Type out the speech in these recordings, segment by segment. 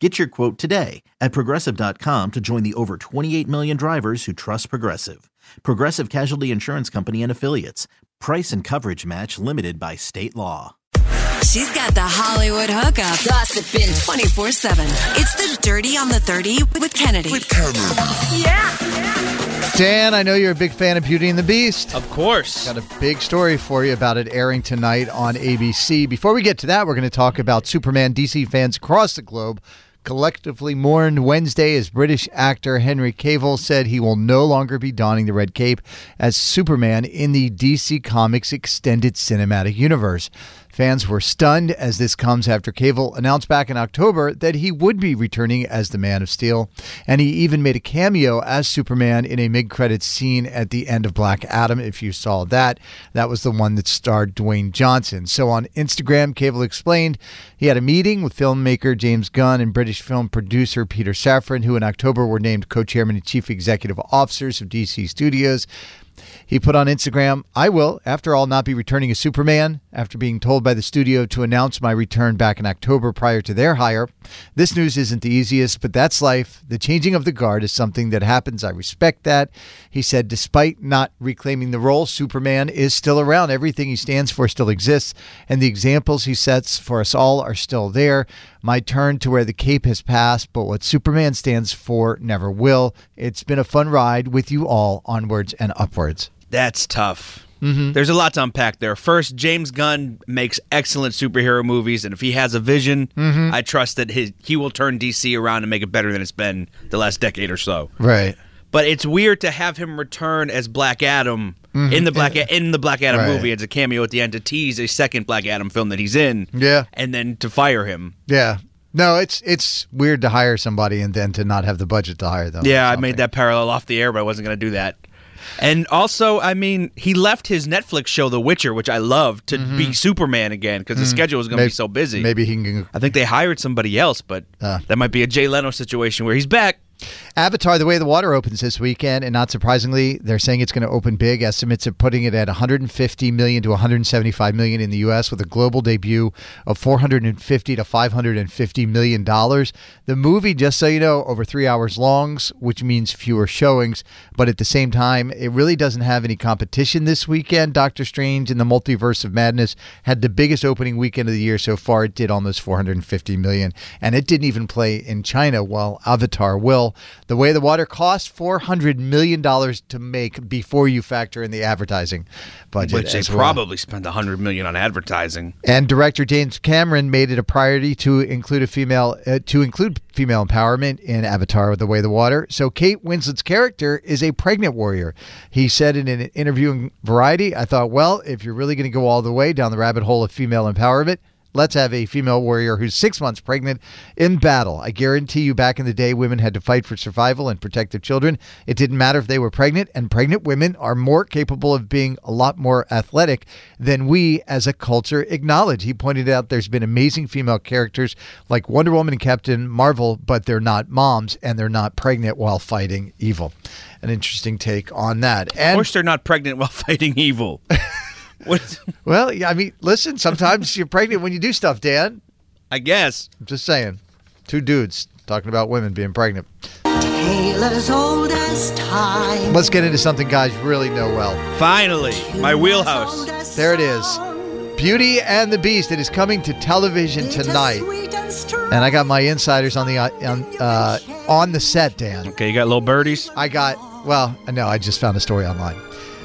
Get your quote today at progressive.com to join the over 28 million drivers who trust Progressive. Progressive Casualty Insurance Company and Affiliates. Price and coverage match limited by state law. She's got the Hollywood hookup. Gossiping 24 7. It's the Dirty on the 30 with Kennedy. With Kerber. Yeah. Dan, I know you're a big fan of Beauty and the Beast. Of course. Got a big story for you about it airing tonight on ABC. Before we get to that, we're going to talk about Superman. DC fans across the globe collectively mourned Wednesday as British actor Henry Cavill said he will no longer be donning the red cape as Superman in the DC Comics extended cinematic universe. Fans were stunned as this comes after Cavill announced back in October that he would be returning as the Man of Steel, and he even made a cameo as Superman in a mid-credits scene at the end of Black Adam. If you saw that, that was the one that starred Dwayne Johnson. So on Instagram, Cavill explained he had a meeting with filmmaker James Gunn and British film producer Peter Safran, who in October were named co-chairman and chief executive officers of DC Studios. He put on Instagram, I will, after all, not be returning as Superman after being told by the studio to announce my return back in October prior to their hire. This news isn't the easiest, but that's life. The changing of the guard is something that happens. I respect that. He said, despite not reclaiming the role, Superman is still around. Everything he stands for still exists, and the examples he sets for us all are still there. My turn to where the cape has passed, but what Superman stands for never will. It's been a fun ride with you all onwards and upwards. That's tough. Mm-hmm. There's a lot to unpack there. First, James Gunn makes excellent superhero movies, and if he has a vision, mm-hmm. I trust that his, he will turn DC around and make it better than it's been the last decade or so. Right. But it's weird to have him return as Black Adam mm-hmm. in the Black in the Black Adam Right. movie as a cameo at the end to tease a second Black Adam film that he's in. Yeah. and then to fire him. Yeah. No, it's it's weird to hire somebody and then to not have the budget to hire them. Yeah, I made that parallel off the air, but I wasn't going to do that. And also, I mean, he left his Netflix show, The Witcher, which I love, to be Superman again because the schedule was going to be so busy. Maybe he can. I think they hired somebody else, but Uh. that might be a Jay Leno situation where he's back. Avatar: The Way of Water opens this weekend, and not surprisingly, they're saying it's going to open big. Estimates are putting it at 150 million to 175 million in the U.S. with a global debut of 450 to 550 million dollars. The movie, just so you know, over three hours long, which means fewer showings, but at the same time, it really doesn't have any competition this weekend. Doctor Strange in the Multiverse of Madness had the biggest opening weekend of the year so far. It did almost 450 million, and it didn't even play in China, while Avatar will. The Way of Water costs 400 million dollars to make before you factor in the advertising budget. Which they well. probably spent a hundred million on advertising. And director James Cameron made it a priority to include a female uh, to include female empowerment in Avatar: with The Way of Water. So Kate Winslet's character is a pregnant warrior. He said in an interview in Variety, "I thought, well, if you're really going to go all the way down the rabbit hole of female empowerment." Let's have a female warrior who's six months pregnant in battle. I guarantee you, back in the day, women had to fight for survival and protect their children. It didn't matter if they were pregnant, and pregnant women are more capable of being a lot more athletic than we as a culture acknowledge. He pointed out there's been amazing female characters like Wonder Woman and Captain Marvel, but they're not moms and they're not pregnant while fighting evil. An interesting take on that. Of course, they're not pregnant while fighting evil. What? well, yeah, I mean, listen, sometimes you're pregnant when you do stuff, Dan. I guess. I'm just saying. Two dudes talking about women being pregnant. Tale as old as time. Let's get into something guys really know well. Finally, my wheelhouse. There it is. Beauty and the Beast. It is coming to television tonight. And I got my insiders on the uh, on, uh, on the set, Dan. Okay, you got little birdies. I got well, no, I just found a story online.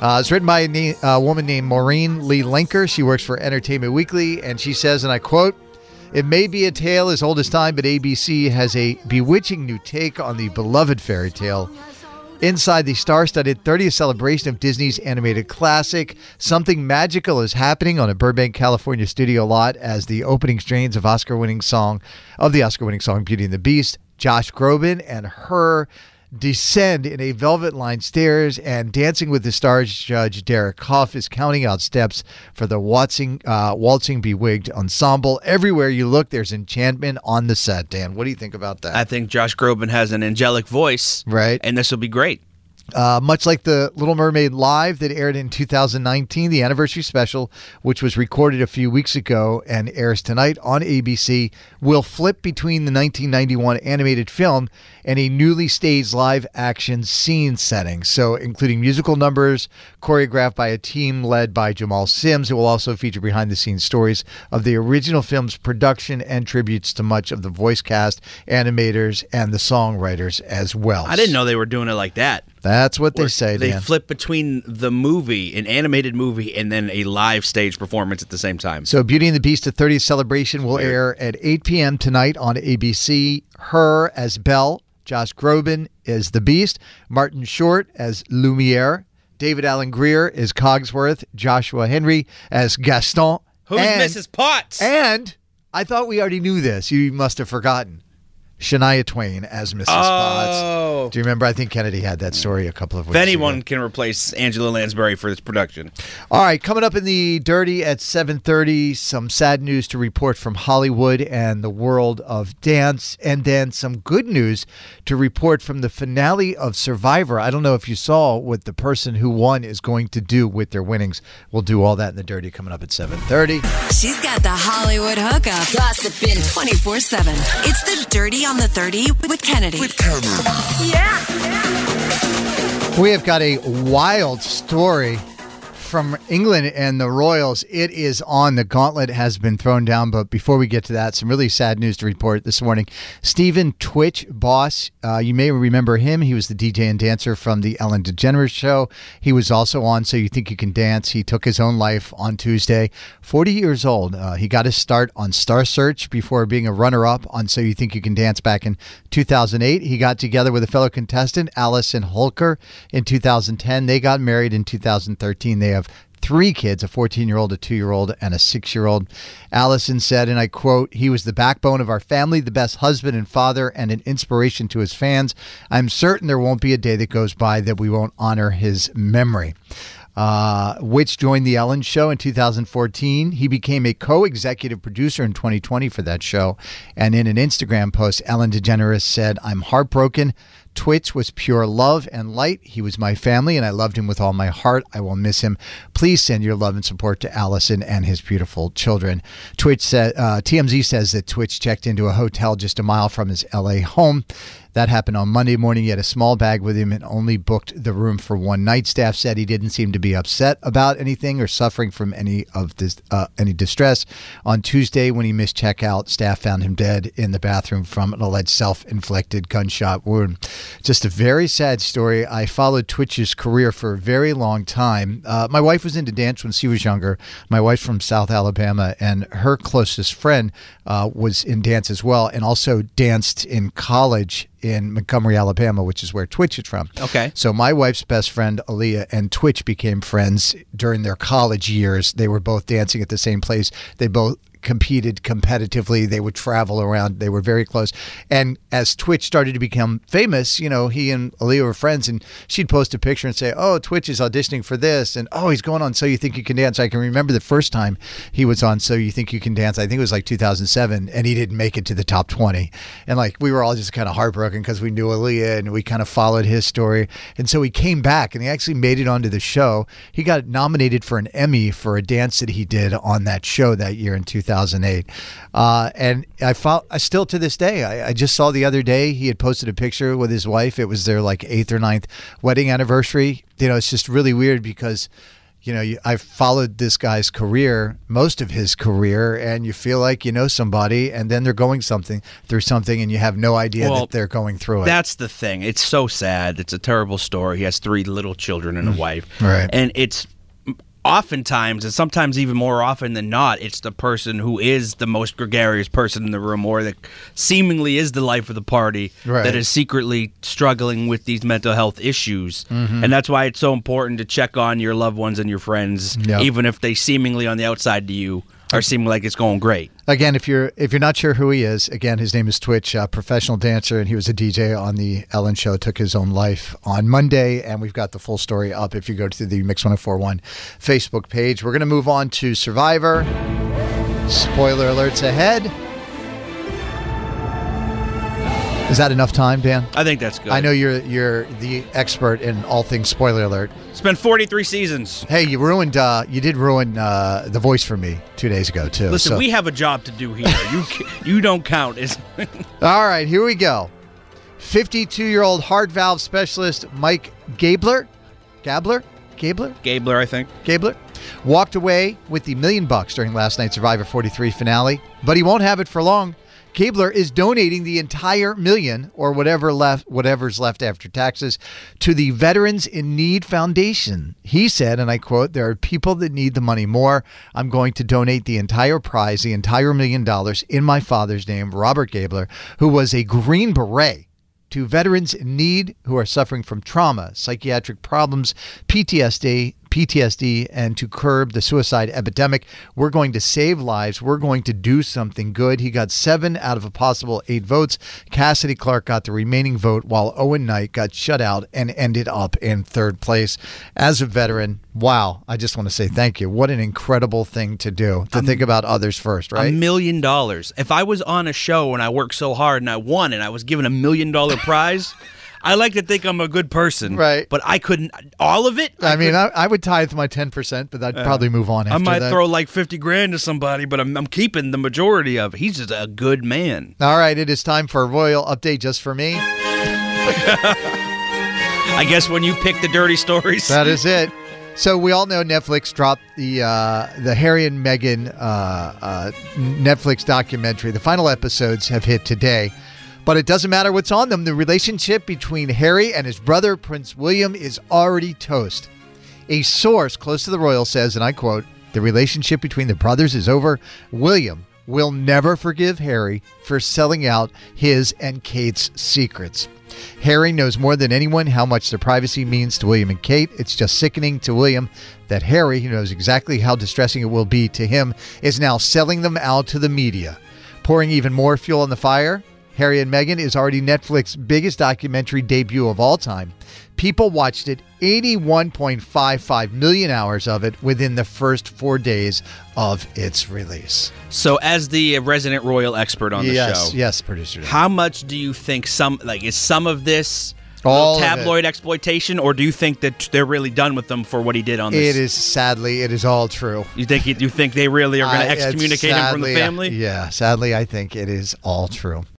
Uh, it's written by a na- a woman named Maureen Lee Lenker. She works for Entertainment Weekly, and she says, and I quote, It may be a tale as old as time, but ABC has a bewitching new take on the beloved fairy tale. Inside the star studded 30th celebration of Disney's animated classic, something magical is happening on a Burbank, California studio lot as the opening strains of Oscar winning song of the Oscar winning song Beauty and the Beast, Josh Groban and H.E.R. descend in a velvet lined stairs and dancing with the stars judge derek hough is counting out steps for the waltzing, uh, waltzing bewigged ensemble everywhere you look there's enchantment on the set dan what do you think about that I think Josh Groban has an angelic voice, Right. And this will be great. Uh, much like the Little Mermaid Live that aired in 2019, the anniversary special, which was recorded a few weeks ago and airs tonight on ABC, will flip between the 1991 animated film and a newly staged live action scene setting. So, including musical numbers choreographed by a team led by Jamal Sims. It will also feature behind the scenes stories of the original film's production and tributes to much of the voice cast, animators, and the songwriters as well. I didn't know they were doing it like that. That's what they say, They Dan. flip between the movie, an animated movie, and then a live stage performance at the same time. So, Beauty and the Beast, the 30th celebration, will air at 8 p.m. tonight on ABC. H.E.R. as Belle, Josh Groban as the Beast, Martin Short as Lumiere, David Alan Grier as Cogsworth, Joshua Henry as Gaston. Who's and, Mrs. Potts? And I thought we already knew this. You must have forgotten. Shania Twain as Mrs. Potts. oh, Do you remember? I think Kennedy had that story a couple of weeks if anyone ago. can replace Angela Lansbury for this production, All right, coming up in the dirty at 7:30, some sad news to report from Hollywood and the world of dance and then some good news to report from the finale of Survivor. I don't know if you saw what the person who won is going to do with their winnings. We'll do all that in the dirty coming up at 7:30. She's got the Hollywood hookup. Gossiping 24 7. It's the Dirty on the 30 with Kennedy. With Kennedy. Yeah. We have got a wild story from England and the Royals. It is on. The gauntlet has been thrown down. But before we get to that, some really sad news to report this morning. Stephen Twitch, Boss, uh, you may remember him. He was the DJ and dancer from the Ellen DeGeneres show. He was also on So You Think You Can Dance. He took his own life on Tuesday. 40 years old. Uh, he got his start on Star Search before being a runner up on So You Think You Can Dance back in 2008. He got together with a fellow contestant, Allison Holker, in 2010. They got married in 2013. They have three kids a 14 year old, a two year old, and a six year old. Allison said, and I quote, He was the backbone of our family, the best husband and father, and an inspiration to his fans. I'm certain there won't be a day that goes by that we won't honor his memory. Uh, Twitch joined the Ellen Show in 2014. He became a co-executive producer in 2020 for that show. And in an Instagram post, Ellen DeGeneres said, "I'm heartbroken. Twitch was pure love and light. He was my family, and I loved him with all my heart. I will miss him. Please send your love and support to Allison and his beautiful children." Twitch said, uh, TMZ says that Twitch checked into a hotel just a mile from his LA home. That happened on Monday morning. He had a small bag with him and only booked the room for one night. Staff said he didn't seem to be upset about anything or suffering from any of this uh, any distress. On Tuesday, when he missed checkout, staff found him dead in the bathroom from an alleged self-inflicted gunshot wound. Just a very sad story. I followed Twitch's career for a very long time. Uh, my wife was into dance when she was younger. My wife's from South Alabama, and her closest friend uh, was in dance as well, and also danced in college in Montgomery, Alabama, which is where Twitch is from. Okay. So my wife's best friend Aaliyah and Twitch became friends during their college years. They were both dancing at the same place. They both competed competitively. They would travel around. They were very close. And as Twitch started to become famous, you know, he and Aaliyah were friends and she'd post a picture and say, Oh, Twitch is auditioning for this and oh he's going on So You Think You Can Dance. I can remember the first time he was on So You Think You Can Dance. I think it was like 2007 and he didn't make it to the top 20. And like we were all just kind of heartbroken because we knew Aaliyah and we kind of followed his story. And so he came back and he actually made it onto the show. He got nominated for an Emmy for a dance that he did on that show that year in 2008. Uh, and I felt, I still to this day, I, I just saw the other day he had posted a picture with his wife. It was their like eighth or ninth wedding anniversary. You know, it's just really weird because you know, you, I've followed this guy's career, most of his career, and you feel like you know somebody, and then they're going something through something, and you have no idea Well, that they're going through it. That's the thing. It's so sad. It's a terrible story. He has three little children and a wife. Right. And it's oftentimes, and sometimes even more often than not, it's the person who is the most gregarious person in the room or that seemingly is the life of the party Right. that is secretly struggling with these mental health issues. Mm-hmm. And that's why it's so important to check on your loved ones and your friends, Yep. even if they seemingly on the outside to you are seeming like it's going great. Again, if you're if you're not sure who he is, again, his name is Twitch, uh, professional dancer, and he was a DJ on the Ellen Show. Took his own life on Monday, and we've got the full story up if you go to the Mix 1041 Facebook page. We're going to move on to Survivor. Spoiler alerts ahead. Is that enough time, Dan? I think that's good. I know you're you're the expert in all things spoiler alert. It's been 43 seasons. Hey, you ruined uh, you did ruin uh, the voice for me two days ago too. Listen, so- we have a job to do here. You you don't count. It's, All right, here we go. 52 year old heart valve specialist Mike Gabler, Gabler, Gabler, Gabler, I think. Gabler, walked away with the million bucks during last night's Survivor 43 finale, but he won't have it for long. Gabler is donating the entire million or whatever left whatever's left after taxes to the Veterans in Need Foundation. He said, and I quote, there are people that need the money more. I'm going to donate the entire prize, the entire million dollars in my father's name, Robert Gabler, who was a Green Beret to veterans in need who are suffering from trauma, psychiatric problems, PTSD, PTSD, and to curb the suicide epidemic. We're going to save lives. We're going to do something good. He got seven out of a possible eight votes. Cassidy Clark got the remaining vote, while Owen Knight got shut out and ended up in third place. As a veteran, wow, I just want to say thank you. What an incredible thing to do to think about others first, right? A million dollars. If I was on a show and I worked so hard and I won and I was given a million dollar prize, I like to think I'm a good person. Right. But I couldn't. All of it. I mean, I, I would tithe my 10%, but I'd probably move on after I might that. throw like fifty grand to somebody, but I'm, I'm keeping the majority of it. He's just a good man. All right, it is time for a royal update just for me. I guess when you pick the dirty stories, That is it. So we all know Netflix dropped the uh, the Harry and Meghan uh, uh, Netflix documentary. The final episodes have hit today, but it doesn't matter what's on them. The relationship between Harry and his brother Prince William is already toast. A source close to the royal says, and I quote: "The relationship between the brothers is over. William will never forgive Harry for selling out his and Kate's secrets." Harry knows more than anyone how much their privacy means to William and Kate. It's just sickening to William that Harry, who knows exactly how distressing it will be to him, is now selling them out to the media. Pouring even more fuel on the fire, Harry and Meghan is already Netflix's biggest documentary debut of all time. People watched it 81.55 million hours of it within the first four days of its release. so as the uh, resident royal expert on the yes, show, yes, producer. How much do you think some like is some of this All tabloid exploitation, or do you think that they're really done with them for what he did on this? It is sadly, it is all true. You think he, you think they really are going to excommunicate him from the sadly- family? Yeah, sadly, I think it is all true.